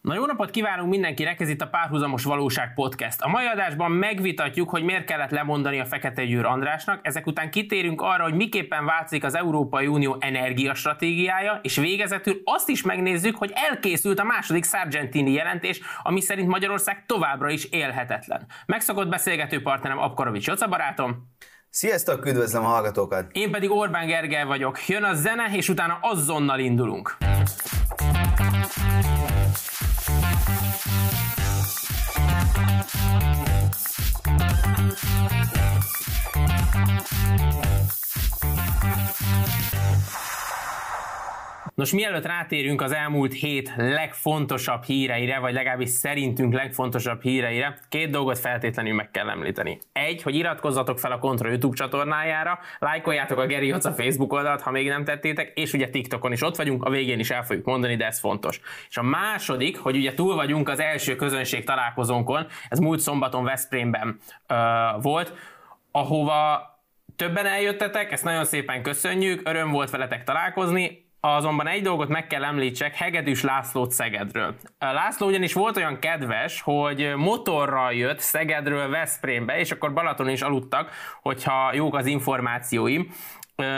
Na jó napot kívánunk mindenkinek, ez itt a Párhuzamos Valóság Podcast. A mai adásban megvitatjuk, hogy miért kellett lemondani a Fekete Győr Andrásnak, ezek után kitérünk arra, hogy miképpen változik az Európai Unió energiastratégiája, és végezetül azt is megnézzük, hogy elkészült a második Sargentini jelentés, ami szerint Magyarország továbbra is élhetetlen. Megszokott beszélgető partnerem Apkarovics Joca barátom. Sziasztok, üdvözlöm a hallgatókat! Én pedig Orbán Gergely vagyok. Jön a zene, és utána azonnal indulunk. Thank Nos, mielőtt rátérünk az elmúlt hét legfontosabb híreire, vagy legalábbis szerintünk legfontosabb híreire, két dolgot feltétlenül meg kell említeni. Egy, hogy iratkozzatok fel a Kontra YouTube csatornájára, lájkoljátok a Geri Hoca Facebook oldalt, ha még nem tettétek, és ugye TikTokon is ott vagyunk, a végén is el fogjuk mondani, de ez fontos. És a második, hogy ugye túl vagyunk az első közönség találkozónkon, ez múlt szombaton Veszprémben uh, volt, ahova többen eljöttetek, ezt nagyon szépen köszönjük, öröm volt veletek találkozni, Azonban egy dolgot meg kell említsek, Hegedűs Lászlót Szegedről. László ugyanis volt olyan kedves, hogy motorral jött Szegedről Veszprémbe, és akkor Balaton is aludtak, hogyha jók az információim.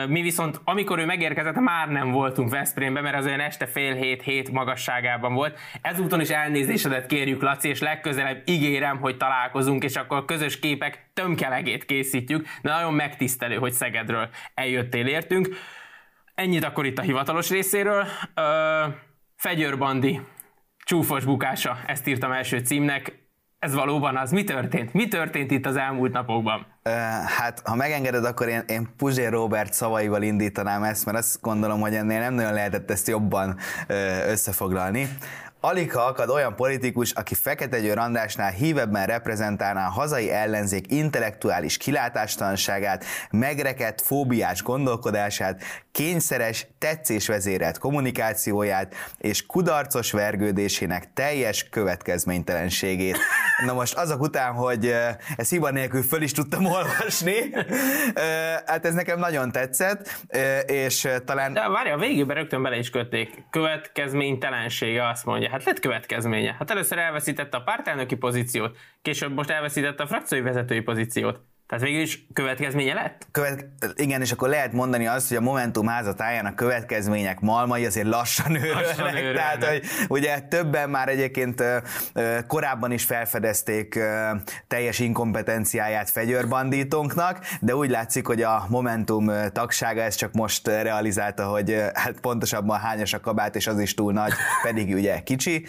Mi viszont, amikor ő megérkezett, már nem voltunk Veszprémben, mert az olyan este fél hét-hét magasságában volt. Ezúton is elnézésedet kérjük, Laci, és legközelebb ígérem, hogy találkozunk, és akkor közös képek tömkelegét készítjük, de nagyon megtisztelő, hogy Szegedről eljöttél értünk. Ennyit akkor itt a hivatalos részéről. Ö, Fegyőrbandi csúfos bukása, ezt írtam első címnek. Ez valóban az. Mi történt? Mi történt itt az elmúlt napokban? Hát, ha megengeded, akkor én, én Puzsér Robert szavaival indítanám ezt, mert azt gondolom, hogy ennél nem nagyon lehetett ezt jobban összefoglalni. Alig ha akad olyan politikus, aki Fekete Győr Andrásnál hívebben reprezentálná a hazai ellenzék intellektuális kilátástalanságát, megrekedt, fóbiás gondolkodását, kényszeres, tetszésvezérelt kommunikációját és kudarcos vergődésének teljes következménytelenségét. Na most azok után, hogy ezt hiba nélkül föl is tudtam olvasni, hát ez nekem nagyon tetszett, és talán... De várj, a végében rögtön bele is kötték. Következménytelensége azt mondja. Hát lett következménye. Hát először elveszítette a pártelnöki pozíciót, később most elveszítette a frakciói vezetői pozíciót. Tehát végül is következménye lett? Követ, igen, és akkor lehet mondani azt, hogy a Momentum házatáján a következmények malmai azért lassan őrölnek. Tehát, hogy ugye többen már egyébként korábban is felfedezték teljes inkompetenciáját fegyőrbandítónknak, de úgy látszik, hogy a Momentum tagsága ezt csak most realizálta, hogy hát pontosabban hányas a kabát, és az is túl nagy, pedig ugye kicsi.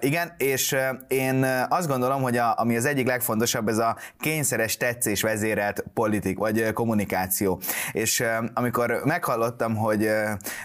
Igen, és én azt gondolom, hogy a, ami az egyik legfontosabb, ez a kényszeres tetszés és vezérelt politik, vagy kommunikáció. És amikor meghallottam, hogy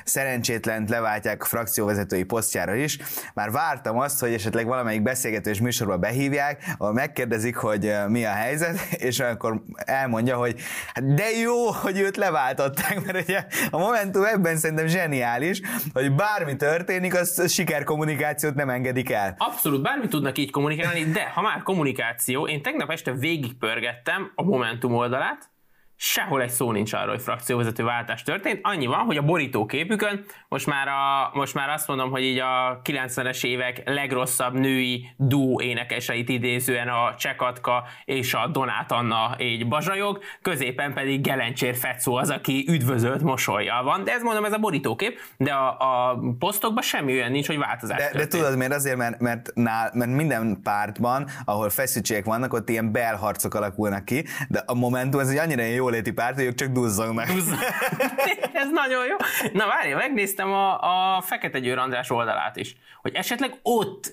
szerencsétlen leváltják frakcióvezetői posztjára is, már vártam azt, hogy esetleg valamelyik beszélgetős műsorba behívják, ahol megkérdezik, hogy mi a helyzet, és akkor elmondja, hogy hát de jó, hogy őt leváltották, mert ugye a Momentum ebben szerintem zseniális, hogy bármi történik, az sikerkommunikációt nem engedik el. Abszolút, bármi tudnak így kommunikálni, de ha már kommunikáció, én tegnap este végigpörgettem a Momentum oldalát, sehol egy szó nincs arról, hogy frakcióvezető váltás történt. Annyi van, hogy a borítóképükön most már, a, most már azt mondom, hogy így a 90-es évek legrosszabb női dú énekeseit idézően a Csekatka és a Donát Anna így bazsajog, középen pedig Gelencsér Fecó az, aki üdvözölt mosolyjal van. De ez mondom, ez a borítókép, de a, a posztokban semmi olyan nincs, hogy változás de, de tudod miért? Azért, mert, mert, nál, mert minden pártban, ahol feszültségek vannak, ott ilyen belharcok alakulnak ki, de a Momentum ez egy annyira jó jóléti párt, hogy ők csak duzzognak. Ez nagyon jó. Na várj, megnéztem a, a Fekete Győr András oldalát is, hogy esetleg ott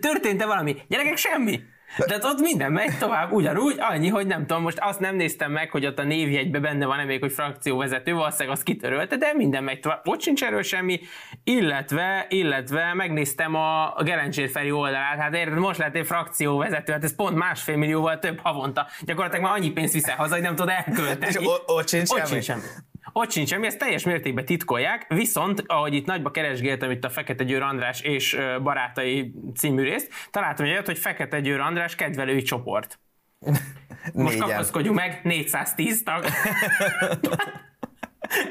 történt-e valami. Gyerekek, semmi. Tehát ott minden megy tovább ugyanúgy, annyi, hogy nem tudom, most azt nem néztem meg, hogy ott a névjegyben benne van-e még, hogy frakcióvezető, valószínűleg azt kitörölte, de minden megy tovább. Ott sincs erről semmi, illetve, illetve megnéztem a, a Feri oldalát, hát érted, most lettél frakcióvezető, hát ez pont másfél millióval több havonta. Gyakorlatilag már annyi pénzt viszel haza, hogy nem tudod elkölteni. És ott sincs semmi. Ott sincs semmi, ezt teljes mértékben titkolják, viszont ahogy itt nagyba keresgéltem itt a Fekete Győr András és barátai című részt, találtam egy olyat, hogy Fekete Győr András kedvelői csoport. Most kapaszkodjunk meg, 410 tag.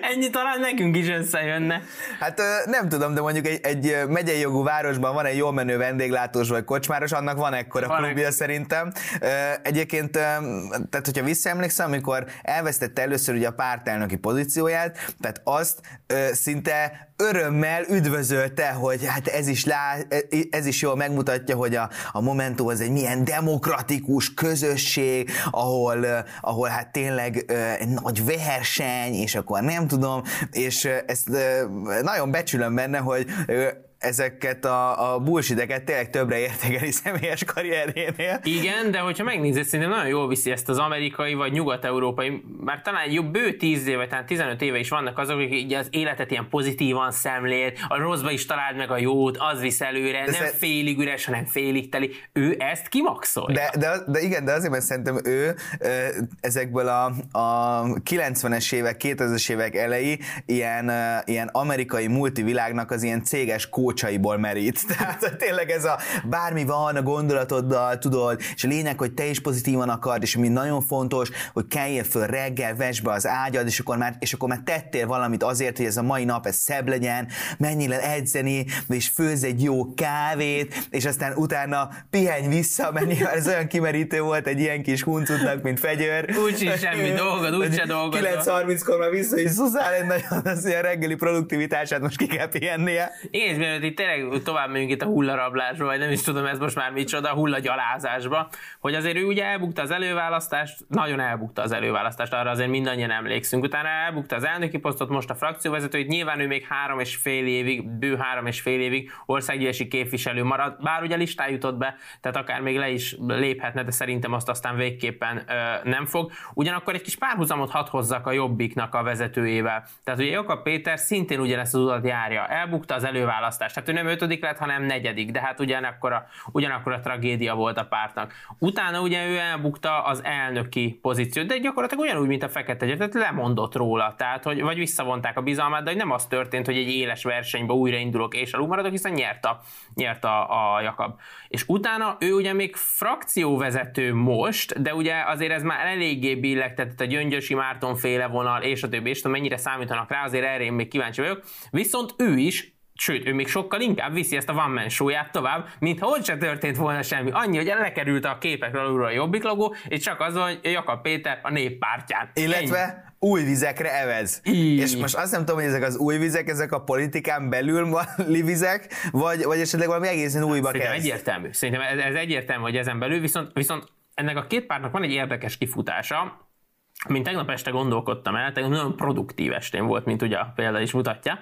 Ennyi talán nekünk is összejönne. Hát nem tudom, de mondjuk egy, egy megyei jogú városban van egy jól menő vendéglátós vagy kocsmáros, annak van ekkora van klubja egy... szerintem. Egyébként, tehát hogyha visszaemlékszem, amikor elvesztette először ugye a pártelnöki pozícióját, tehát azt szinte örömmel üdvözölte, hogy hát ez is, lá, ez is jól megmutatja, hogy a, a Momentum az egy milyen demokratikus közösség, ahol, ahol hát tényleg egy nagy verseny, és akkor nem tudom, és ezt nagyon becsülöm benne, hogy ezeket a, a bullshiteket tényleg többre értékeli személyes karrierjénél. Igen, de hogyha megnézed, szerintem nagyon jól viszi ezt az amerikai vagy nyugat-európai, már talán jobb bő 10 éve, talán 15 éve is vannak azok, akik így az életet ilyen pozitívan szemlél, a rosszba is találd meg a jót, az visz előre, de nem szer... félig üres, hanem félig teli. Ő ezt kimaxolja. De, de, de igen, de azért, mert szerintem ő ezekből a, a 90-es évek, 2000-es évek elejé ilyen, ilyen amerikai multivilágnak az ilyen céges kó kócsaiból merít. Tehát tényleg ez a bármi van a gondolatoddal, tudod, és a lényeg, hogy te is pozitívan akard, és ami nagyon fontos, hogy kelljél föl reggel, vesd be az ágyad, és akkor már, és akkor már tettél valamit azért, hogy ez a mai nap ez szebb legyen, menjél el edzeni, és főzz egy jó kávét, és aztán utána pihenj vissza, menj, ez olyan kimerítő volt egy ilyen kis huncutnak, mint fegyőr. Úgyse semmi dolgod, úgyse dolgod. 9.30-kor már vissza is szuszál egy nagyon az ilyen reggeli produktivitását most ki kell pihennie. Igen, mielőtt itt tényleg tovább megyünk itt a hullarablásba, vagy nem is tudom, ez most már micsoda, hullagyalázásba, hogy azért ő ugye elbukta az előválasztást, nagyon elbukta az előválasztást, arra azért mindannyian emlékszünk. Utána elbukta az elnöki posztot, most a frakcióvezetőt, nyilván ő még három és fél évig, bő három és fél évig országgyűlési képviselő marad, bár ugye listán jutott be, tehát akár még le is léphetne, de szerintem azt aztán végképpen ö, nem fog. Ugyanakkor egy kis párhuzamot hadd hozzak a Jobbiknak a vezetőjével. Tehát ugye Jakab Péter szintén ugyanezt az utat járja. Elbukta az előválasztást tehát ő nem ötödik lett, hanem negyedik, de hát ugyanakkor a, ugyanakkor a tragédia volt a pártnak. Utána ugye ő elbukta az elnöki pozíciót, de gyakorlatilag ugyanúgy, mint a Fekete tehát lemondott róla, tehát hogy vagy visszavonták a bizalmát, de hogy nem az történt, hogy egy éles versenybe újraindulok és alul maradok, hiszen nyert a, nyert a, a Jakab. És utána ő ugye még frakcióvezető most, de ugye azért ez már eléggé billegtetett a Gyöngyösi Márton féle vonal, és a többi, és tudom, mennyire számítanak rá, azért erre én még kíváncsi vagyok. Viszont ő is Sőt, ő még sokkal inkább viszi ezt a One Man show tovább, mintha ott se történt volna semmi. Annyi, hogy lekerült a képekről alulra a Jobbik logó, és csak az, hogy Jakab Péter a néppártján. Illetve Ennyi. új vizekre evez. Így. És most azt nem tudom, hogy ezek az új vizek, ezek a politikán belül vali vizek, vagy, vagy esetleg valami egészen újba Szerintem kezd. egyértelmű. Szerintem ez, ez egyértelmű, hogy ezen belül, viszont, viszont ennek a két pártnak van egy érdekes kifutása, mint tegnap este gondolkodtam el, tegnap nagyon produktív estén volt, mint ugye a példa is mutatja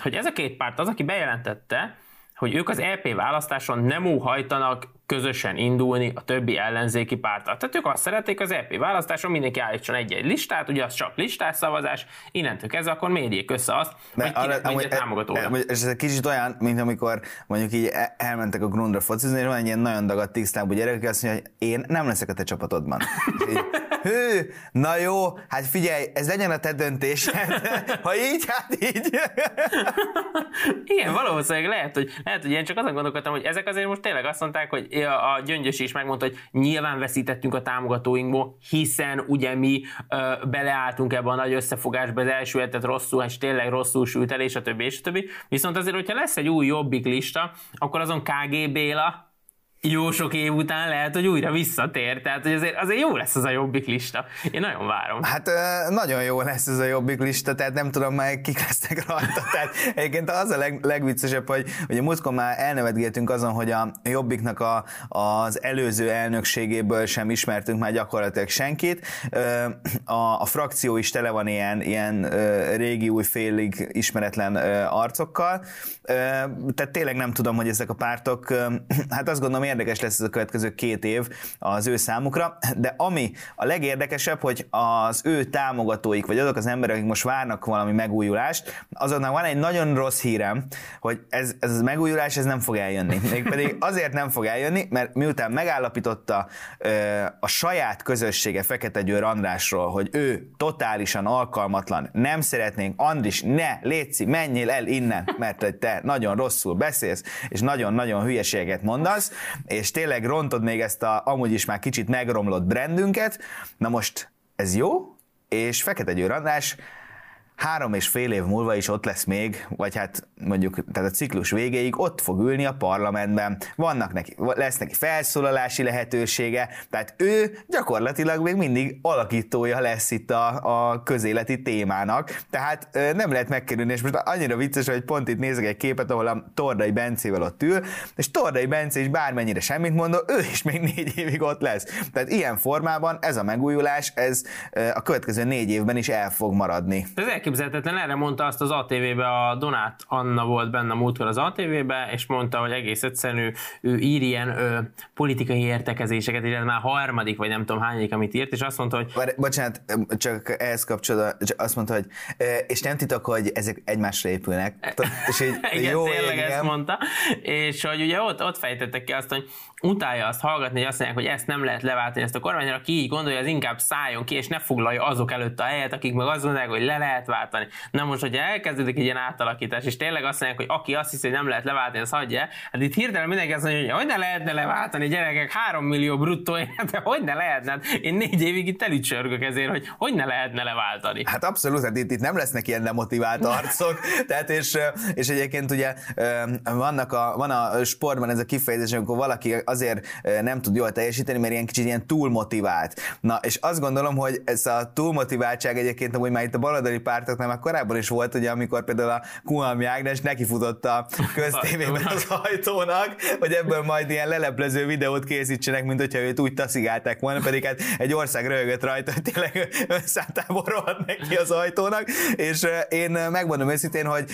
hogy ez a két párt az, aki bejelentette, hogy ők az EP választáson nem óhajtanak közösen indulni a többi ellenzéki párttal. Tehát ők azt szerették az EP választáson, mindenki állítson egy-egy listát, ugye az csak listás szavazás, innentől kezdve akkor mérjék össze azt, De hogy kinek arra, a támogatója. Ez egy kicsit olyan, mint amikor mondjuk így e- elmentek a Grundra focizni, és van egy ilyen nagyon dagadt tisztábú gyerek, aki azt mondja, hogy én nem leszek a te csapatodban. így, hű, na jó, hát figyelj, ez legyen a te döntésed. ha így, hát így. Igen, valószínűleg lehet, hogy, lehet, hogy én csak azon gondolkodtam, hogy ezek azért most tényleg azt mondták, hogy a Gyöngyös is megmondta, hogy nyilván veszítettünk a támogatóinkból, hiszen ugye mi ö, beleálltunk ebbe a nagy összefogásba, az első hetet rosszul, és tényleg rosszul sült el, és a többi, és a többi. Viszont azért, hogyha lesz egy új jobbik lista, akkor azon KG Béla, jó sok év után lehet, hogy újra visszatér. Tehát, hogy azért, azért jó lesz ez a jobbik lista. Én nagyon várom. Hát nagyon jó lesz ez a jobbik lista, tehát nem tudom már kik lesznek rajta. Tehát egyébként az a leg, legviccesebb, hogy ugye múltkor már elnevetgéltünk azon, hogy a jobbiknak a, az előző elnökségéből sem ismertünk már gyakorlatilag senkit. A, a frakció is tele van ilyen, ilyen régi, új félig ismeretlen arcokkal. Tehát tényleg nem tudom, hogy ezek a pártok, hát azt gondolom érdekes lesz ez a következő két év az ő számukra, de ami a legérdekesebb, hogy az ő támogatóik, vagy azok az emberek, akik most várnak valami megújulást, azoknak van egy nagyon rossz hírem, hogy ez, ez a megújulás ez nem fog eljönni. Mégpedig azért nem fog eljönni, mert miután megállapította ö, a saját közössége Fekete Győr Andrásról, hogy ő totálisan alkalmatlan, nem szeretnénk, Andris, ne, létszi, menjél el innen, mert te nagyon rosszul beszélsz, és nagyon-nagyon hülyeséget mondasz, és tényleg rontod még ezt a amúgy is már kicsit megromlott brandünket, na most ez jó, és Fekete Győr András három és fél év múlva is ott lesz még, vagy hát mondjuk tehát a ciklus végéig ott fog ülni a parlamentben, vannak neki, lesz neki felszólalási lehetősége, tehát ő gyakorlatilag még mindig alakítója lesz itt a, a közéleti témának, tehát nem lehet megkerülni, és most annyira vicces, hogy pont itt nézek egy képet, ahol a Tordai Bencével ott ül, és Tordai Bence is bármennyire semmit mondó, ő is még négy évig ott lesz. Tehát ilyen formában ez a megújulás, ez a következő négy évben is el fog maradni. Ez elképzelhetetlen, erre mondta azt az ATV-be, a Donát Anna volt benne múltkor az ATV-be, és mondta, hogy egész egyszerűen ő, ő ír ilyen ö, politikai értekezéseket, és ez már harmadik, vagy nem tudom hányik, amit írt, és azt mondta, hogy... Bár, bocsánat, csak ehhez kapcsolatban, azt mondta, hogy és nem titok, hogy ezek egymásra épülnek. És így, igen, jó, tényleg igen. ezt mondta, és hogy ugye ott, ott fejtettek ki azt, hogy utálja azt hallgatni, hogy azt mondják, hogy ezt nem lehet leváltani, ezt a kormányra, aki így gondolja, az inkább szálljon ki, és ne foglalja azok előtt a helyet, akik meg azt mondják, hogy le lehet váltani. Na most, hogyha elkezdődik egy ilyen átalakítás, és tényleg azt mondják, hogy aki azt hiszi, hogy nem lehet leváltani, az hagyja, hát itt hirtelen mindenki azt mondja, hogy hogy ne lehetne leváltani, gyerekek, 3 millió bruttó de hogy ne lehetne? Hát én négy évig itt elücsörgök ezért, hogy hogy ne lehetne leváltani. Hát abszolút, hát itt, itt nem lesznek ilyen demotivált arcok, tehát és, és egyébként ugye vannak a, van a sportban ez a kifejezés, amikor valaki azért nem tud jól teljesíteni, mert ilyen kicsit ilyen túlmotivált. Na, és azt gondolom, hogy ez a túlmotiváltság egyébként amúgy már itt a baloldali pártoknál már korábban is volt, ugye, amikor például a Kuhalmi Ágnes nekifutott a köztévében az ajtónak, hogy ebből majd ilyen leleplező videót készítsenek, mint hogyha őt úgy taszigálták volna, pedig hát egy ország röhögött rajta, hogy tényleg önszántából rohadt neki az ajtónak, és én megmondom őszintén, hogy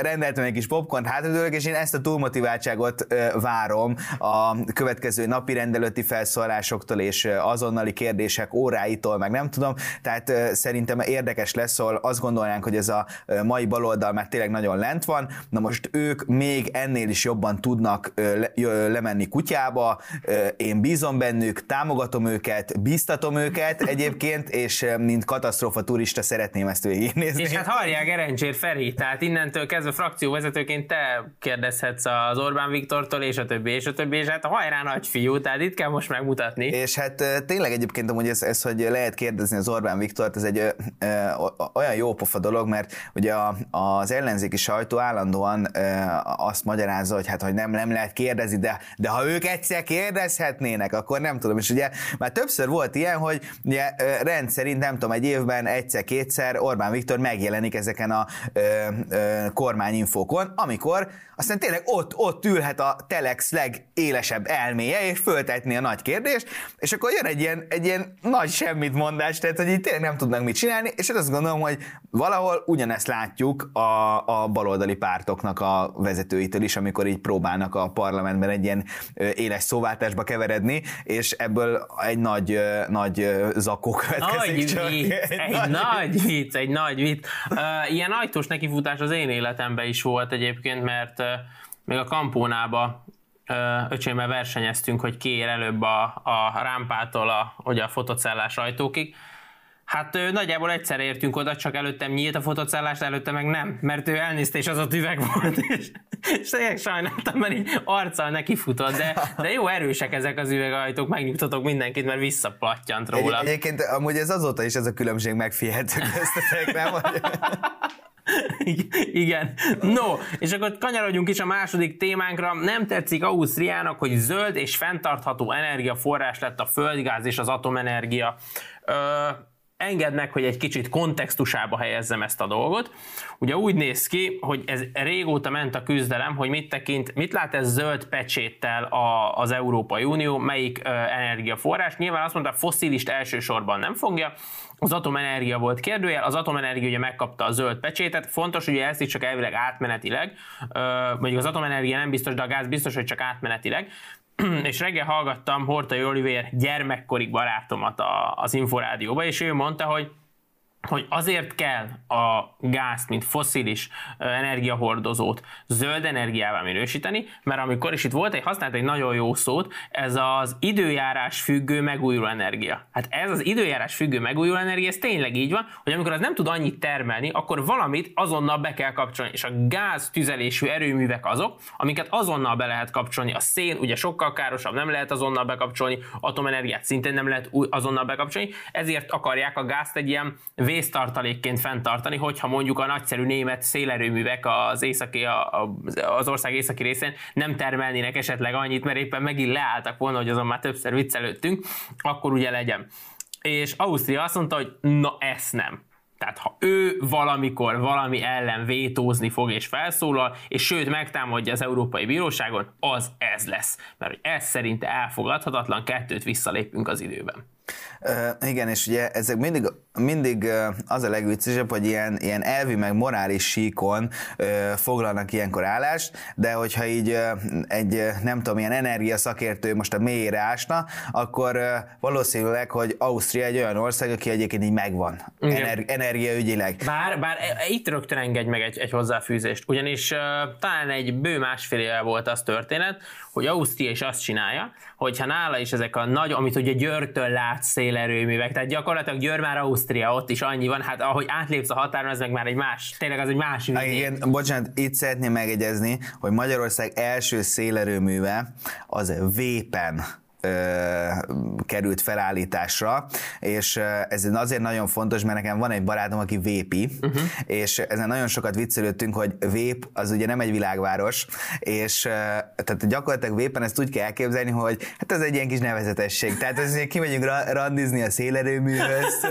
rendeltem egy kis popcorn hátradőlök, és én ezt a túlmotiváltságot várom a következő napi rendelőtti felszólásoktól és azonnali kérdések óráitól, meg nem tudom, tehát szerintem érdekes lesz, ahol azt gondolnánk, hogy ez a mai baloldal már tényleg nagyon lent van, na most ők még ennél is jobban tudnak lemenni kutyába, én bízom bennük, támogatom őket, bíztatom őket egyébként, és mint katasztrófa turista szeretném ezt végignézni. És hát hallják Gerencsér Feri, tehát innentől kezdve frakcióvezetőként te kérdezhetsz az Orbán Viktortól, és a többi, és a többi, és hát hajrá nagy fiú, tehát itt kell most megmutatni. És hát tényleg egyébként amúgy ez, ez hogy lehet kérdezni az Orbán Viktort, ez egy ö, ö, olyan jó pofa dolog, mert ugye a, az ellenzéki sajtó állandóan ö, azt magyarázza, hogy hát hogy nem, nem lehet kérdezni, de, de ha ők egyszer kérdezhetnének, akkor nem tudom. És ugye már többször volt ilyen, hogy ugye rendszerint nem tudom, egy évben egyszer-kétszer Orbán Viktor megjelenik ezeken a ö, ö, kormányinfókon, amikor aztán tényleg ott, ott ülhet a Telex legélesebb elméje, és föltetni a nagy kérdést, és akkor jön egy ilyen, egy ilyen nagy semmit mondás, tehát hogy itt tényleg nem tudnak mit csinálni, és azt gondolom, hogy valahol ugyanezt látjuk a, a baloldali pártoknak a vezetőitől is, amikor így próbálnak a parlamentben egy ilyen éles szóváltásba keveredni, és ebből egy nagy, nagy zakó következik. Nagy csak. vicc, egy, egy nagy, nagy vicc, egy nagy vicc. Uh, ilyen ajtós nekifutás az én életemben is volt egyébként, mert uh, még a kampónába öcsémmel versenyeztünk, hogy ki ér előbb a, a rámpától a, ugye a fotocellás ajtókig. Hát nagyjából egyszer értünk oda, csak előttem nyílt a fotocellás, előtte meg nem, mert ő elnézte, és az a üveg volt, és, és tényleg sajnáltam, mert így arccal neki futott, de, de jó erősek ezek az üvegajtók, megnyugtatok mindenkit, mert visszaplattyant róla. Egy, egyébként amúgy ez azóta is ez a különbség megfihető köztetek, nem? Igen. No, és akkor kanyarodjunk is a második témánkra. Nem tetszik Ausztriának, hogy zöld és fenntartható energiaforrás lett a földgáz és az atomenergia. Ö, engedd meg, hogy egy kicsit kontextusába helyezzem ezt a dolgot. Ugye úgy néz ki, hogy ez régóta ment a küzdelem, hogy mit tekint, mit lát ez zöld pecséttel a, az Európai Unió, melyik ö, energiaforrás. Nyilván azt mondta, fosszilist elsősorban nem fogja, az atomenergia volt kérdőjel, az atomenergia ugye megkapta a zöld pecsétet, fontos ugye ezt is csak elvileg átmenetileg, mondjuk az atomenergia nem biztos, de a gáz biztos, hogy csak átmenetileg, és reggel hallgattam Hortai Oliver gyermekkori barátomat az Inforádióba, és ő mondta, hogy hogy azért kell a gázt, mint foszilis energiahordozót zöld energiával minősíteni, mert amikor, is itt volt egy, használt egy nagyon jó szót, ez az időjárás függő megújuló energia. Hát ez az időjárás függő megújuló energia, ez tényleg így van, hogy amikor az nem tud annyit termelni, akkor valamit azonnal be kell kapcsolni, és a gáz tüzelésű erőművek azok, amiket azonnal be lehet kapcsolni. A szén ugye sokkal károsabb, nem lehet azonnal bekapcsolni, atomenergiát szintén nem lehet azonnal bekapcsolni, ezért akarják a gázt egy ilyen vésztartalékként fenntartani, hogyha mondjuk a nagyszerű német szélerőművek az, északi, az ország északi részén nem termelnének esetleg annyit, mert éppen megint leálltak volna, hogy azon már többször viccelődtünk, akkor ugye legyen. És Ausztria azt mondta, hogy na ezt nem tehát ha ő valamikor valami ellen vétózni fog és felszólal, és sőt megtámadja az Európai Bíróságon, az ez lesz. Mert hogy ez szerint elfogadhatatlan, kettőt visszalépünk az időben. Uh, igen, és ugye ezek mindig, mindig az a legviccesebb, hogy ilyen, ilyen elvi meg morális síkon uh, foglalnak ilyenkor állást, de hogyha így uh, egy nem tudom, ilyen energiaszakértő most a mélyére ásna, akkor uh, valószínűleg, hogy Ausztria egy olyan ország, aki egyébként így megvan ener- energiaügyileg. Bár, bár e, e, itt rögtön engedj meg egy, egy hozzáfűzést, ugyanis uh, talán egy bő másfél éve volt az történet, hogy Ausztria is azt csinálja, hogyha nála is ezek a nagy, amit ugye Győrtől látsz szélerőművek, tehát gyakorlatilag Győr már Ausztria, ott is annyi van, hát ahogy átlépsz a határon, az meg már egy más, tényleg az egy más ügy. Igen, bocsánat, itt szeretném megegyezni, hogy Magyarország első szélerőműve az Vépen került felállításra, és ez azért nagyon fontos, mert nekem van egy barátom, aki vépi, uh-huh. és ezen nagyon sokat viccelődtünk, hogy Vép az ugye nem egy világváros, és tehát gyakorlatilag Vépen ezt úgy kell elképzelni, hogy hát ez egy ilyen kis nevezetesség. Tehát az, hogy kimegyünk ra- randizni a szélerőműhöz,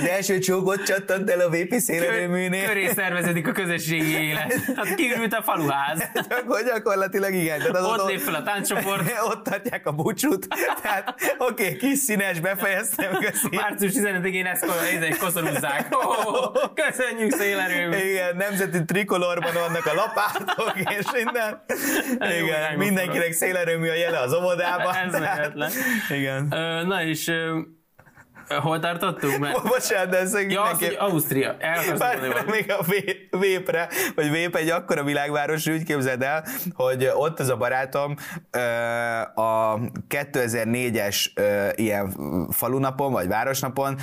az első csókot csattant el a Vépi szélerőműnél. Köré szerveződik a közösségi élet. Hát kiürült a faluház. Csak, gyakorlatilag igen. Tehát ott, ott lép fel a tánccsoport. Ott tartják a búcsút, Tehát, oké, okay, kis színes, befejeztem, köszi. Március 15-én ezt, koszorúzzák. Oh, köszönjük szélerőm. Igen, nemzeti trikolorban vannak a lapátok, és minden. Igen, mindenkinek szélerőmű a jele az óvodában. Ez tehát, Igen. Na és Hol tartottunk? Mert... Bocsánat, de ez ja, mindenképp... Ausztria. Bár még a Vépre, vagy Vép egy akkora világváros, úgy képzeld el, hogy ott az a barátom a 2004-es ilyen falunapon, vagy városnapon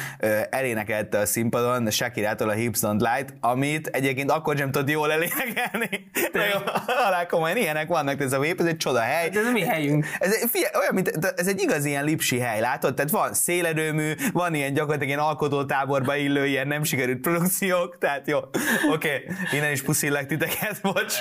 elénekelte a színpadon Shakirától a Hips Don't Light, amit egyébként akkor sem tudott jól elénekelni. Alá komolyan, ilyenek vannak, ez a Vép, ez egy csoda hely. De ez a mi helyünk. Ez, fia, olyan, mint, ez egy igaz ilyen lipsi hely, látod? Tehát van szélerőmű, van ilyen gyakorlatilag ilyen alkotótáborba illő ilyen nem sikerült produkciók, tehát jó, oké, okay. Innen is puszillak titeket, bocs.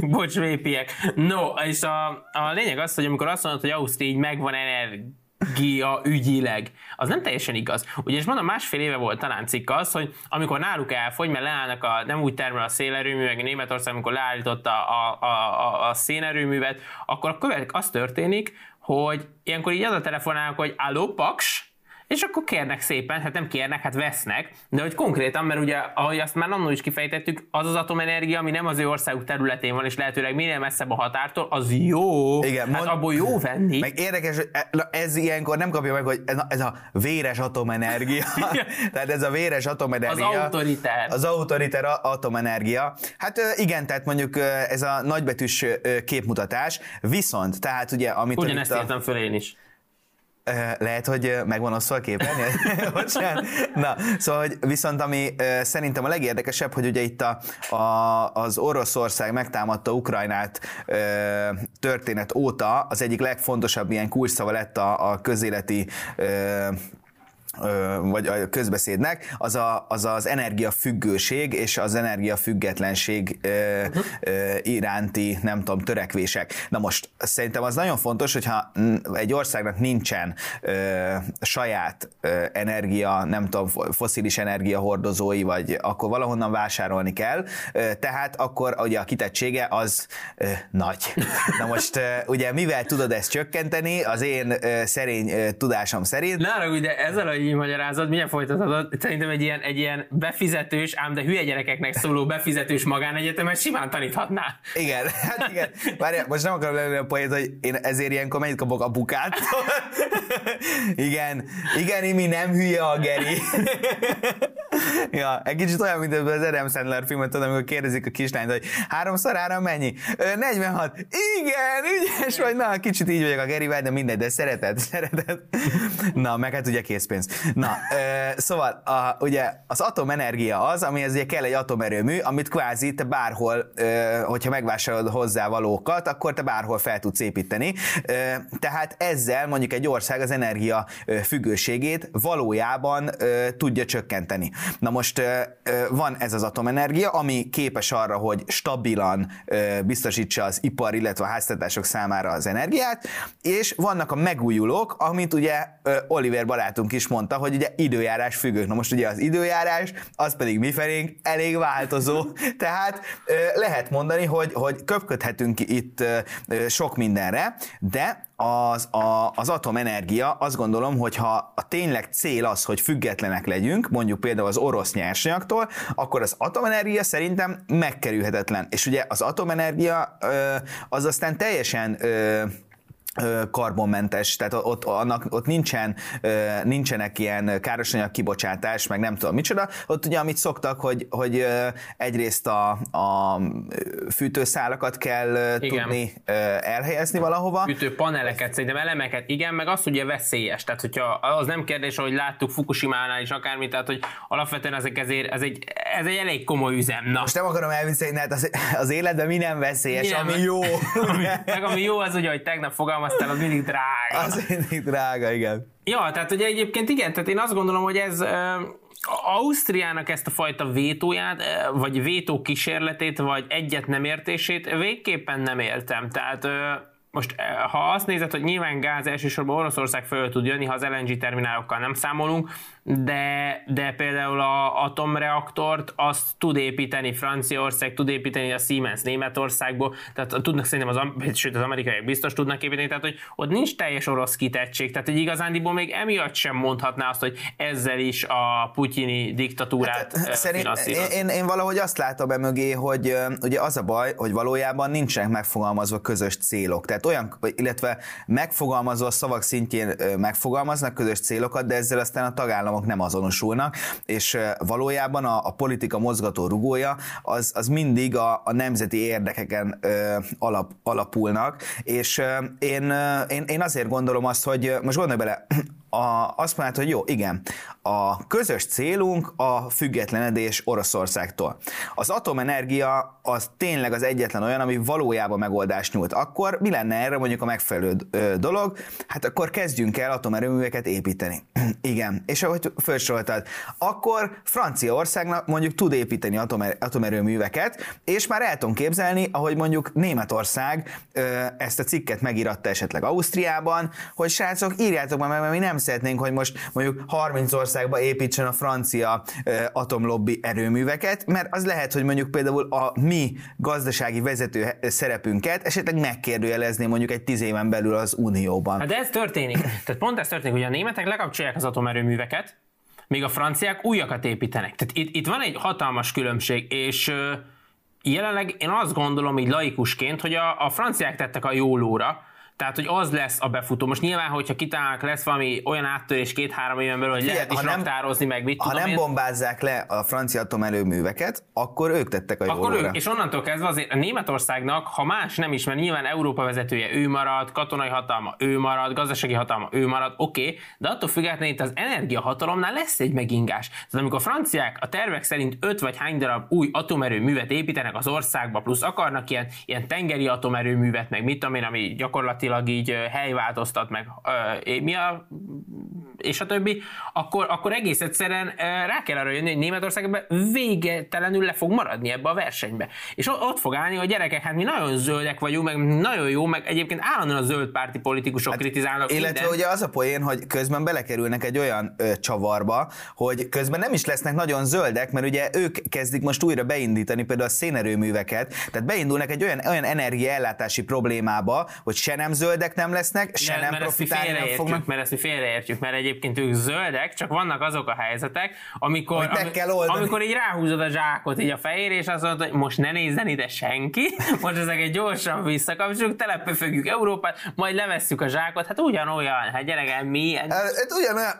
bocs, vépiek. No, és a, a lényeg az, hogy amikor azt mondod, hogy Ausztria így megvan energia ügyileg. Az nem teljesen igaz. Ugye, és mondom, másfél éve volt talán cikk az, hogy amikor náluk elfogy, mert leállnak a, nem úgy termel a szélerőmű, meg Németország, amikor leállította a, a, a, a szénerőművet, akkor a követ, az történik, hogy ilyenkor így az a telefonálnak, hogy álló, paks, és akkor kérnek szépen, hát nem kérnek, hát vesznek, de hogy konkrétan, mert ugye, ahogy azt már annól is kifejtettük, az az atomenergia, ami nem az ő országuk területén van, és lehetőleg minél messzebb a határtól, az jó. Igen, hát mond, abból jó venni. Meg érdekes, hogy e- ez ilyenkor nem kapja meg, hogy ez a, ez a véres atomenergia. tehát ez a véres atomenergia. Az autoriter. Az autoriter atomenergia. Hát igen, tehát mondjuk ez a nagybetűs képmutatás, viszont, tehát ugye, amit... Ugyanezt írtam föl én is. Lehet, hogy megvan osztva a képernyő? Na, szóval, hogy viszont ami szerintem a legérdekesebb, hogy ugye itt a, a, az Oroszország megtámadta Ukrajnát történet óta az egyik legfontosabb ilyen kulcsszava lett a, a közéleti vagy a közbeszédnek, az, a, az az energiafüggőség és az energiafüggetlenség uh-huh. iránti, nem tudom, törekvések. Na most szerintem az nagyon fontos, hogyha egy országnak nincsen ö, saját ö, energia, nem tudom, foszilis energiahordozói, vagy akkor valahonnan vásárolni kell, ö, tehát akkor ugye a kitettsége az ö, nagy. Na most ö, ugye mivel tudod ezt csökkenteni, az én ö, szerény ö, tudásom szerint. Na, ugye ezzel a így magyarázod, milyen folytatod? Szerintem egy ilyen, egy ilyen befizetős, ám de hülye gyerekeknek szóló befizetős magánegyetemet simán taníthatná. Igen, hát igen. Várjál, most nem akarom lenni a poét, hogy én ezért ilyenkor mennyit kapok a bukát. igen, igen, Imi nem hülye a Geri. ja, egy kicsit olyan, mint az Adam Sandler filmet, tudom, amikor kérdezik a kislányt, hogy háromszor három mennyi? 46. Igen, ügyes vagy. Na, kicsit így vagyok a Gerivel, de mindegy, de szereted, szereted. Na, meg hát ugye készpénz. Na, ö, szóval a, ugye az atomenergia az, amihez ugye kell egy atomerőmű, amit kvázi te bárhol, ö, hogyha megvásárolod hozzá valókat, akkor te bárhol fel tudsz építeni. Ö, tehát ezzel mondjuk egy ország az energia függőségét valójában ö, tudja csökkenteni. Na most van ez az atomenergia, ami képes arra, hogy stabilan biztosítsa az ipar, illetve a háztartások számára az energiát, és vannak a megújulók, amit ugye Oliver barátunk is mondta, hogy ugye időjárás függők. Na most ugye az időjárás, az pedig mi felénk elég változó, tehát lehet mondani, hogy, hogy köpködhetünk itt sok mindenre, de az, a, az atomenergia, azt gondolom, hogy ha a tényleg cél az, hogy függetlenek legyünk, mondjuk például az orosz nyersanyagtól, akkor az atomenergia szerintem megkerülhetetlen. És ugye az atomenergia az aztán teljesen karbonmentes, tehát ott, annak, ott nincsen, nincsenek ilyen károsanyag kibocsátás, meg nem tudom micsoda. Ott ugye amit szoktak, hogy, hogy egyrészt a, a fűtőszálakat kell igen. tudni elhelyezni valahova. Fűtőpaneleket, szerintem elemeket, igen, meg az ugye veszélyes. Tehát hogyha az nem kérdés, hogy láttuk Fukushima-nál is akármit, tehát hogy alapvetően ezek ezért, ez egy, ez egy elég komoly üzem. Na. Most nem akarom elviselni, hát az, az életben mi nem veszélyes, mi nem, ami jó. ami, meg ami jó az ugye, hogy tegnap fogalmaz fogalmaztál, az mindig drága. Az mindig drága, igen. Ja, tehát ugye egyébként igen, tehát én azt gondolom, hogy ez Ausztriának ezt a fajta vétóját, vagy vétó kísérletét, vagy egyet nem értését végképpen nem értem. Tehát most ha azt nézed, hogy nyilván gáz elsősorban Oroszország föl tud jönni, ha az LNG terminálokkal nem számolunk, de, de például a atomreaktort azt tud építeni Franciaország, tud építeni a Siemens Németországból, tehát tudnak szerintem, az, sőt az amerikaiak biztos tudnak építeni, tehát hogy ott nincs teljes orosz kitettség, tehát hogy igazándiból még emiatt sem mondhatná azt, hogy ezzel is a putyini diktatúrát hát, szerint, én, én, én valahogy azt látom e mögé, hogy ugye az a baj, hogy valójában nincsenek megfogalmazva közös célok, tehát olyan, illetve megfogalmazva a szavak szintjén megfogalmaznak közös célokat, de ezzel aztán a tagállam tagállamok nem azonosulnak, és valójában a, a politika mozgató rugója az, az mindig a, a nemzeti érdekeken ö, alap, alapulnak, és én, én, én azért gondolom azt, hogy most gondolj bele, a, azt mondhat, hogy jó, igen, a közös célunk a függetlenedés Oroszországtól. Az atomenergia az tényleg az egyetlen olyan, ami valójában megoldást nyújt. Akkor mi lenne erre mondjuk a megfelelő dolog? Hát akkor kezdjünk el atomerőműveket építeni. igen, és ahogy felsoroltad, akkor Franciaországnak mondjuk tud építeni atomer, atomerőműveket, és már el tudom képzelni, ahogy mondjuk Németország ezt a cikket megíratta esetleg Ausztriában, hogy srácok, írjátok meg, mert mi nem szeretnénk, hogy most mondjuk 30 országba építsen a francia atomlobbi erőműveket, mert az lehet, hogy mondjuk például a mi gazdasági vezető szerepünket esetleg megkérdőjelezni mondjuk egy tíz éven belül az Unióban. Hát de ez történik. Tehát pont ez történik, hogy a németek lekapcsolják az atomerőműveket, míg a franciák újakat építenek. Tehát itt, itt van egy hatalmas különbség, és jelenleg én azt gondolom így laikusként, hogy a, a franciák tettek a jó lóra, tehát, hogy az lesz a befutó. Most nyilván, hogyha kitálnak, lesz valami olyan áttörés két-három éven belül, hogy lehet is ha nem, raktározni meg, mit Ha nem én. bombázzák le a francia atomerőműveket, akkor ők tettek a Akkor ők, és onnantól kezdve azért a Németországnak, ha más nem is, mert nyilván Európa vezetője ő marad, katonai hatalma ő marad, gazdasági hatalma ő marad, oké, okay, de attól függetlenül itt az energiahatalomnál lesz egy megingás. Tehát amikor a franciák a tervek szerint öt vagy hány darab új atomerőművet építenek az országba, plusz akarnak ilyen, ilyen tengeri atomerőművet, meg mit tudom én, ami gyakorlatilag gyakorlatilag így helyváltoztat meg, mi a, és a többi, akkor, akkor egész egyszerűen rá kell arra jönni, hogy Németország végetelenül le fog maradni ebbe a versenybe. És ott fog állni, hogy gyerekek, hát mi nagyon zöldek vagyunk, meg nagyon jó, meg egyébként állandóan a zöld párti politikusok hát, kritizálnak Illetve minden. ugye az a poén, hogy közben belekerülnek egy olyan ö, csavarba, hogy közben nem is lesznek nagyon zöldek, mert ugye ők kezdik most újra beindítani például a szénerőműveket, tehát beindulnak egy olyan, olyan energiaellátási problémába, hogy se nem zöldek nem lesznek, se nem profitálni nem fognak. Mert ezt mi félreértjük, mert egyébként ők zöldek, csak vannak azok a helyzetek, amikor, ami, kell amikor így ráhúzod a zsákot így a fejére, és azt mondod, hogy most ne nézzen ide senki, most ezeket gyorsan visszakapcsoljuk, telepöfögjük Európát, majd levesszük a zsákot, hát ugyanolyan, hát gyerekem, mi? Hát, hát ugyanolyan,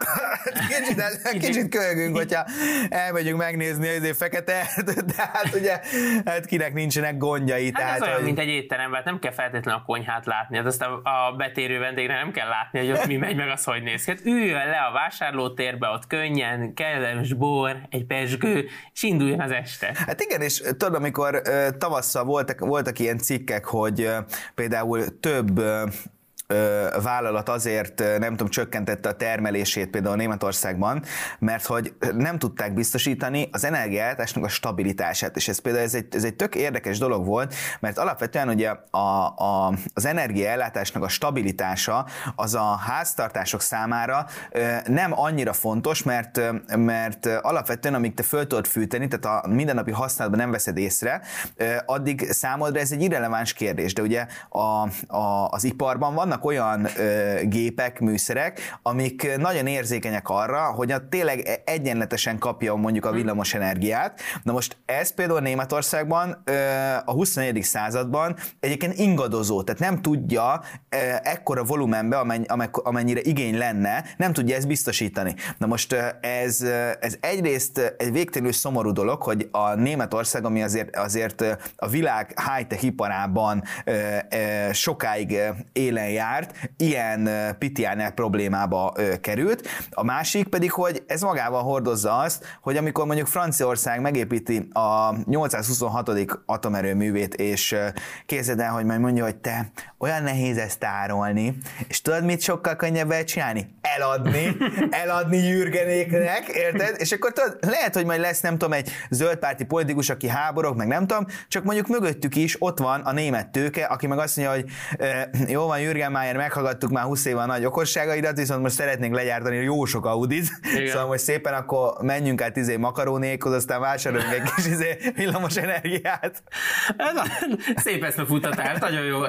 kicsit, kicsit köhögünk, hogyha elmegyünk megnézni az fekete, de hát ugye, hát kinek nincsenek gondjai. Hát tehát, ez olyan, hogy... mint egy étteremben, hát nem kell feltétlenül a konyhát látni, hát azt a, a betérő vendégre nem kell látni, hogy ott mi megy, meg az hogy néz ki. Hát üljön le a vásárlótérbe, ott könnyen, kellemes bor, egy pesgő, és induljon az este. Hát igen, és tudod, amikor tavasszal voltak, voltak ilyen cikkek, hogy például több vállalat azért nem tudom, csökkentette a termelését például Németországban, mert hogy nem tudták biztosítani az energiállátásnak a stabilitását. És ez például ez egy, ez egy tök érdekes dolog volt, mert alapvetően ugye a, a, az energiaellátásnak a stabilitása az a háztartások számára nem annyira fontos, mert, mert alapvetően amíg te föl tudod fűteni, tehát a mindennapi használatban nem veszed észre, addig számodra ez egy irreleváns kérdés. De ugye a, a, az iparban vannak olyan ö, gépek, műszerek, amik nagyon érzékenyek arra, hogy a tényleg egyenletesen kapjon mondjuk a hm. villamos energiát. Na most ez például Németországban ö, a 21. században egyébként ingadozó, tehát nem tudja ö, ekkora volumenbe, amennyi, amennyire igény lenne, nem tudja ezt biztosítani. Na most ez, ez egyrészt egy végtelenül szomorú dolog, hogy a Németország, ami azért, azért a világ high-tech iparában sokáig élen járt, ilyen pitiáner problémába került. A másik pedig, hogy ez magával hordozza azt, hogy amikor mondjuk Franciaország megépíti a 826. atomerőművét, és képzeld el, hogy majd mondja, hogy te olyan nehéz ezt tárolni, és tudod, mit sokkal könnyebb csinálni? Eladni, eladni jürgenéknek, érted? És akkor tudod, lehet, hogy majd lesz, nem tudom, egy zöldpárti politikus, aki háborog, meg nem tudom, csak mondjuk mögöttük is ott van a német tőke, aki meg azt mondja, hogy e, jó van, Jürgen Mayer, meghallgattuk már 20 éve a nagy okosságaidat, viszont most szeretnénk legyártani jó sok Audit, Igen. szóval most szépen akkor menjünk át izé makarónékhoz, aztán vásároljunk egy kis izé villamos energiát. Szép ezt a futatás, nagyon jó.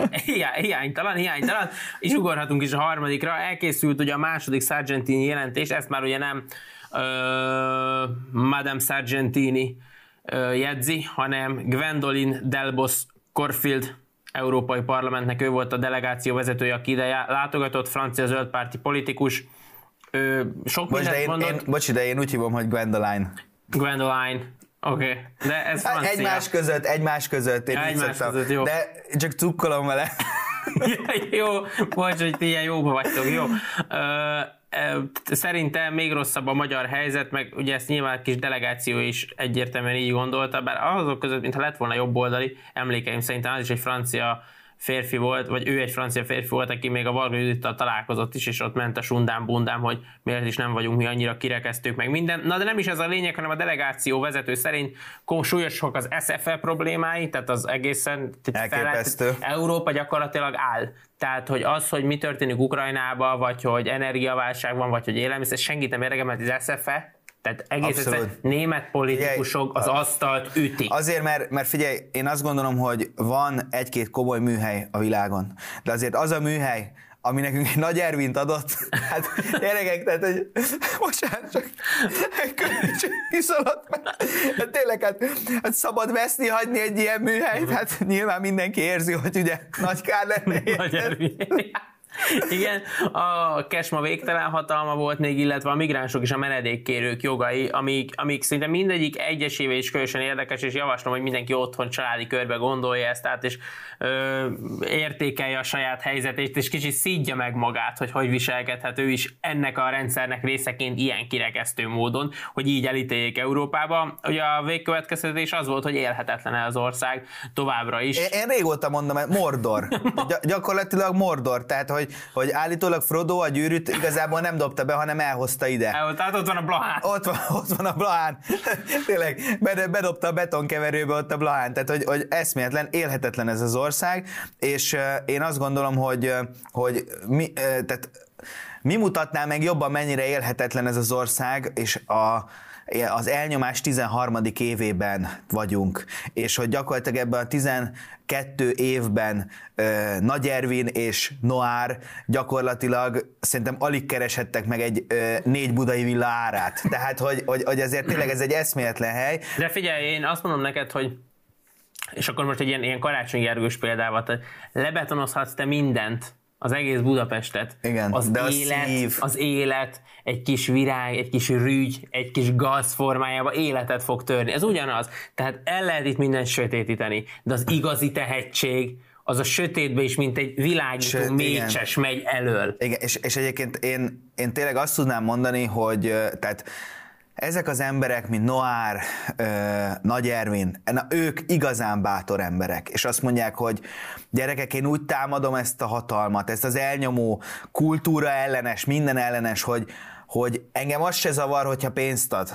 Hiánytalan, hiánytalan. És ugorhatunk is a harmadikra. Elkészült ugye a második Sargentini jelentés, ezt már ugye nem uh, Madame Sargentini jegyzi, hanem Gwendolyn Delbos Corfield Európai Parlamentnek ő volt a delegáció vezetője, aki ide látogatott, francia zöldpárti politikus. Ő sok Bocs, de én, mondott. Én, bocs, de én úgy hívom, hogy Gwendoline. Gwendoline. Oké, okay. de ez francia. Egymás között, egymás között, én egymás között, jó. De csak cukkolom vele. jó, bocs, hogy ti ilyen jóba vagytok, jó. Szerintem még rosszabb a magyar helyzet, meg ugye ezt nyilván kis delegáció is egyértelműen így gondolta, bár azok között, mintha lett volna jobb oldali, emlékeim szerintem az is egy francia férfi volt, vagy ő egy francia férfi volt, aki még a Varga Judittal találkozott is, és ott ment a sundám bundám, hogy miért is nem vagyunk mi annyira kirekesztők, meg minden. Na de nem is ez a lényeg, hanem a delegáció vezető szerint súlyosak az SFL problémái, tehát az egészen Elképesztő. Európa gyakorlatilag áll. Tehát, hogy az, hogy mi történik Ukrajnában, vagy hogy energiaválság van, vagy hogy élelmiszer, senkit nem érdekel, mert az SFE tehát egész egyszerűen német politikusok figyelj, az asztalt ütik. Azért, mert, mert figyelj, én azt gondolom, hogy van egy-két komoly műhely a világon, de azért az a műhely, ami nekünk egy nagy Ervint adott, hát gyerekek, tehát, hogy bocsánat, csak kiszaladt meg. Hát tényleg, hát, hát, szabad veszni, hagyni egy ilyen műhelyt, hát nyilván mindenki érzi, hogy ugye nagy kár lenne. Nagy Ervin. Igen, a Kesma végtelen hatalma volt még, illetve a migránsok és a menedékkérők jogai, amik, amik szinte mindegyik egyesével is különösen érdekes, és javaslom, hogy mindenki otthon családi körbe gondolja ezt át, és ö, értékelje a saját helyzetét, és kicsit szídja meg magát, hogy hogy viselkedhet ő is ennek a rendszernek részeként ilyen kirekesztő módon, hogy így elítéljék Európába. Ugye a végkövetkeztetés az volt, hogy élhetetlen az ország továbbra is. Én, én régóta mondom, Mordor. Gy- gyakorlatilag Mordor, tehát hogy hogy, hogy állítólag Frodo a gyűrűt igazából nem dobta be, hanem elhozta ide. El, tehát ott van a Blahán. Ott van, ott van a Blahán. Tényleg, bedobta a betonkeverőbe ott a Blahán. Tehát, hogy, hogy eszméletlen, élhetetlen ez az ország, és én azt gondolom, hogy, hogy mi, tehát mi mutatná meg jobban, mennyire élhetetlen ez az ország, és a, az elnyomás 13. évében vagyunk, és hogy gyakorlatilag ebben a 12 évben ö, Nagy Ervin és Noár gyakorlatilag szerintem alig kereshettek meg egy ö, négy budai villa árát. Tehát, hogy, hogy, hogy azért tényleg ez egy eszméletlen hely. De figyelj, én azt mondom neked, hogy és akkor most egy ilyen, ilyen karácsonyi erős példával, lebetonozhatsz te mindent, az egész Budapestet. Igen, az de élet, szív. az élet, egy kis virág, egy kis rügy, egy kis gaz formájába életet fog törni. Ez ugyanaz. Tehát el lehet itt mindent sötétíteni, de az igazi tehetség, az a sötétbe is, mint egy világító Söt, mécses megy elől. Igen, és, és egyébként én, én tényleg azt tudnám mondani, hogy tehát ezek az emberek, mint Noár, Nagy Ervin, na, ők igazán bátor emberek, és azt mondják, hogy gyerekek, én úgy támadom ezt a hatalmat, ezt az elnyomó kultúra ellenes, minden ellenes, hogy, hogy engem az se zavar, hogyha pénzt ad.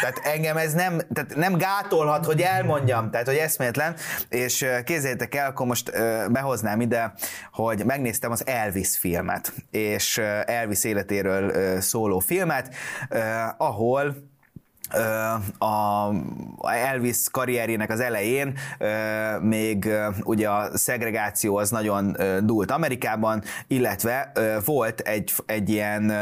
Tehát engem ez nem, tehát nem gátolhat, hogy elmondjam, tehát hogy eszméletlen, és kézzétek el, akkor most behoznám ide, hogy megnéztem az Elvis filmet, és Elvis életéről szóló filmet, ahol a Elvis karrierjének az elején még ugye a szegregáció az nagyon dúlt Amerikában, illetve volt egy, egy ilyen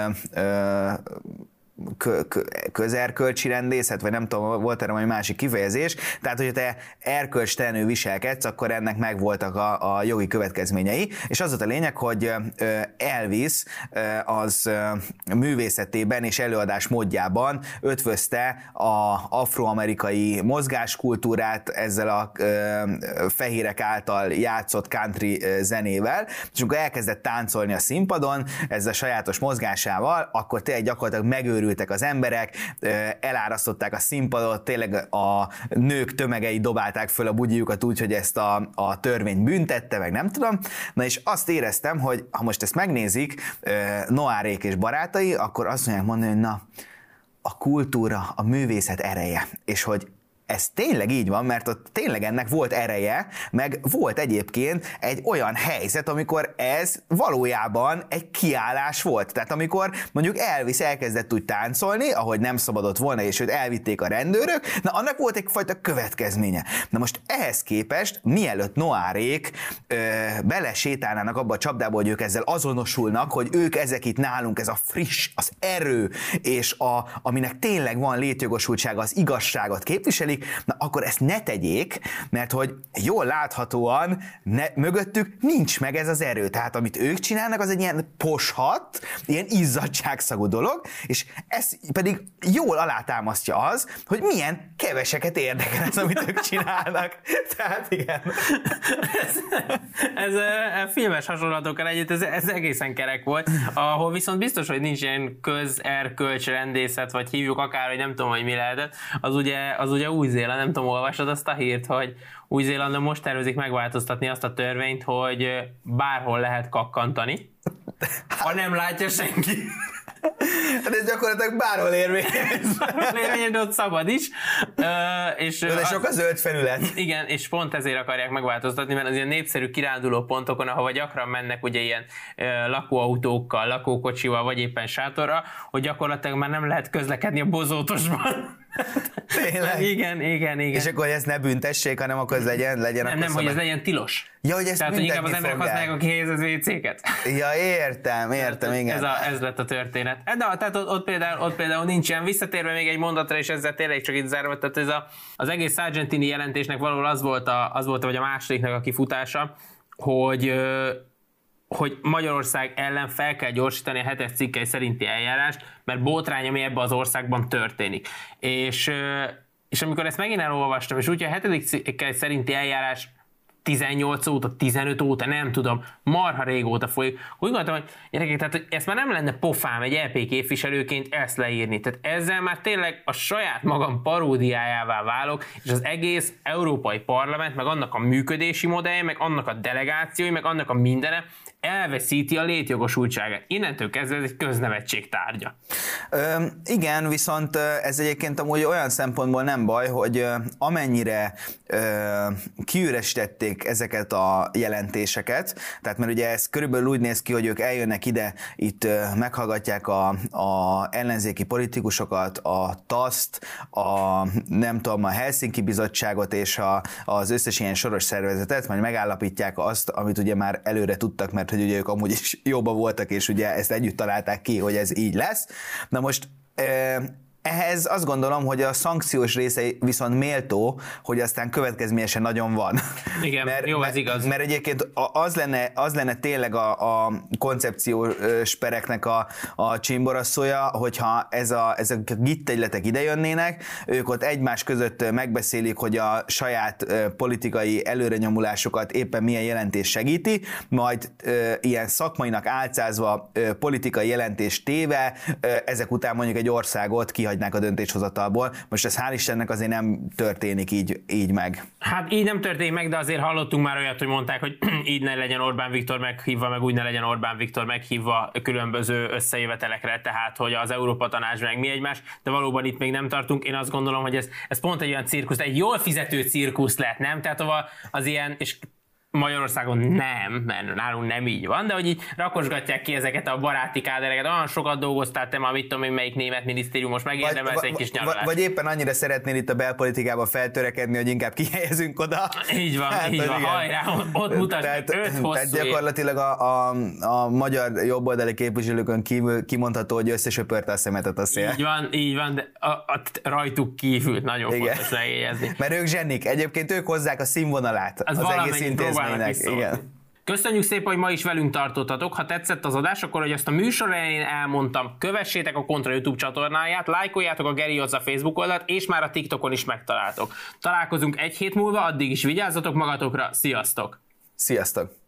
közerkölcsi rendészet, vagy nem tudom, volt erre egy másik kifejezés, tehát hogyha te erkölcstelenül viselkedsz, akkor ennek megvoltak a, a jogi következményei, és az volt a lényeg, hogy Elvis az művészetében és előadás módjában ötvözte a afroamerikai mozgáskultúrát ezzel a fehérek által játszott country zenével, és amikor elkezdett táncolni a színpadon ezzel a sajátos mozgásával, akkor tényleg gyakorlatilag megőrült megőrültek az emberek, elárasztották a színpadot, tényleg a nők tömegei dobálták föl a bugyiukat úgy, hogy ezt a, a törvény büntette, meg nem tudom. Na és azt éreztem, hogy ha most ezt megnézik Noárék és barátai, akkor azt mondják mondani, hogy na, a kultúra, a művészet ereje, és hogy ez tényleg így van, mert ott tényleg ennek volt ereje, meg volt egyébként egy olyan helyzet, amikor ez valójában egy kiállás volt. Tehát amikor mondjuk Elvis elkezdett úgy táncolni, ahogy nem szabadott volna, és őt elvitték a rendőrök, na annak volt egyfajta következménye. Na most ehhez képest, mielőtt Noárék ö, belesétálnának abba a csapdába, hogy ők ezzel azonosulnak, hogy ők ezek itt nálunk, ez a friss, az erő, és a, aminek tényleg van létjogosultsága, az igazságot képviselik, na akkor ezt ne tegyék, mert hogy jól láthatóan ne, mögöttük nincs meg ez az erő. Tehát amit ők csinálnak, az egy ilyen poshat, ilyen izzadságszagú dolog, és ez pedig jól alátámasztja az, hogy milyen keveseket érdekel ez, amit ők csinálnak. Tehát igen. ez, ez a filmes hasonlatokkal együtt, ez, ez egészen kerek volt, ahol viszont biztos, hogy nincs ilyen közerkölcs rendészet, vagy hívjuk akár, hogy nem tudom, hogy mi lehetett, az ugye, az ugye új új-Zéland, nem tudom, olvasod azt a hírt, hogy Új-Zélandon most tervezik megváltoztatni azt a törvényt, hogy bárhol lehet kakkantani, ha nem látja senki. Hát ez gyakorlatilag bárhol érvényes. érvényes, de ott szabad is. Uh, és de sok a zöld felület. Igen, és pont ezért akarják megváltoztatni, mert az ilyen népszerű kiránduló pontokon, ahova gyakran mennek ugye ilyen uh, lakóautókkal, lakókocsival, vagy éppen sátorra, hogy gyakorlatilag már nem lehet közlekedni a bozótosban. Tényleg? Igen, igen, igen. És akkor, hogy ezt ne büntessék, hanem akkor ez legyen, legyen Nem, nem, hogy ez legyen tilos. Ja, hogy ezt Tehát, hogy inkább az emberek használják a kihelyezett WC-ket. Ja, értem, értem, Tehát, igen. Ez, a, ez lett a történet. De, tehát ott, ott, például, ott például nincsen, visszatérve még egy mondatra, és ezzel tényleg csak itt zárva, tehát ez a, az egész Sargentini jelentésnek valahol az volt, a, az volt vagy a másodiknak a kifutása, hogy hogy Magyarország ellen fel kell gyorsítani a hetes cikkei szerinti eljárást, mert botrány, ami ebben az országban történik. És, és amikor ezt megint elolvastam, és úgy, a hetedik cikkei szerinti eljárás 18 óta, 15 óta, nem tudom, marha régóta folyik. Úgy gondoltam, hogy gyerekek, tehát hogy ezt már nem lenne pofám egy LP képviselőként ezt leírni. Tehát ezzel már tényleg a saját magam paródiájává válok, és az egész Európai Parlament, meg annak a működési modellje, meg annak a delegációi, meg annak a mindene elveszíti a létjogosultságát. Innentől kezdve ez egy köznevetség tárgya. Ö, igen, viszont ez egyébként amúgy olyan szempontból nem baj, hogy amennyire ö, kiüresítették ezeket a jelentéseket, tehát mert ugye ez körülbelül úgy néz ki, hogy ők eljönnek ide, itt meghallgatják a, a ellenzéki politikusokat, a TASZT, a nem tudom, a Helsinki Bizottságot és a, az összes ilyen soros szervezetet, majd megállapítják azt, amit ugye már előre tudtak, mert hogy ugye ők amúgy is jobban voltak, és ugye ezt együtt találták ki, hogy ez így lesz. Na most ehhez azt gondolom, hogy a szankciós része viszont méltó, hogy aztán következményesen nagyon van. Igen, mert, jó, ez igaz. Mert egyébként az lenne, az lenne tényleg a, a koncepciós pereknek a, a csimboraszója, hogyha ez a, ezek a gittegyletek idejönnének, ők ott egymás között megbeszélik, hogy a saját politikai előrenyomulásokat éppen milyen jelentés segíti, majd e, ilyen szakmainak álcázva e, politikai jelentés téve, e, ezek után mondjuk egy országot kihagy kihagynák a döntéshozatalból. Most ez hál' Istennek azért nem történik így, így meg. Hát így nem történik meg, de azért hallottunk már olyat, hogy mondták, hogy így ne legyen Orbán Viktor meghívva, meg úgy ne legyen Orbán Viktor meghívva különböző összejövetelekre, tehát hogy az Európa Tanács meg mi egymás, de valóban itt még nem tartunk. Én azt gondolom, hogy ez, ez pont egy olyan cirkusz, egy jól fizető cirkusz lett, nem? Tehát az ilyen, és Magyarországon nem, mert nálunk nem így van, de hogy így rakosgatják ki ezeket a baráti kádereket, olyan sokat dolgoztál te már, mit tudom én, melyik német minisztérium most megérdemelsz egy kis nyaralást. Vagy éppen annyira szeretnél itt a belpolitikába feltörekedni, hogy inkább kihelyezünk oda. Így van, hát, így van, igen. hajrá, ott mutasd tehát, öt hosszú Tehát gyakorlatilag a, a, a magyar jobboldali képviselőkön kívül kimondható, hogy összesöpörte a szemetet a szél. Így van, így van, de a, a, rajtuk kívül nagyon igen. fontos megjegyezni. Mert ők zsenik, egyébként ők hozzák a színvonalát az, az egész intézmény igen. Köszönjük szépen, hogy ma is velünk tartottatok. Ha tetszett az adás, akkor, hogy ezt a műsor elején elmondtam, kövessétek a Kontra YouTube csatornáját, lájkoljátok a Geri a Facebook oldalt, és már a TikTokon is megtaláltok. Találkozunk egy hét múlva, addig is vigyázzatok magatokra, sziasztok! Sziasztok!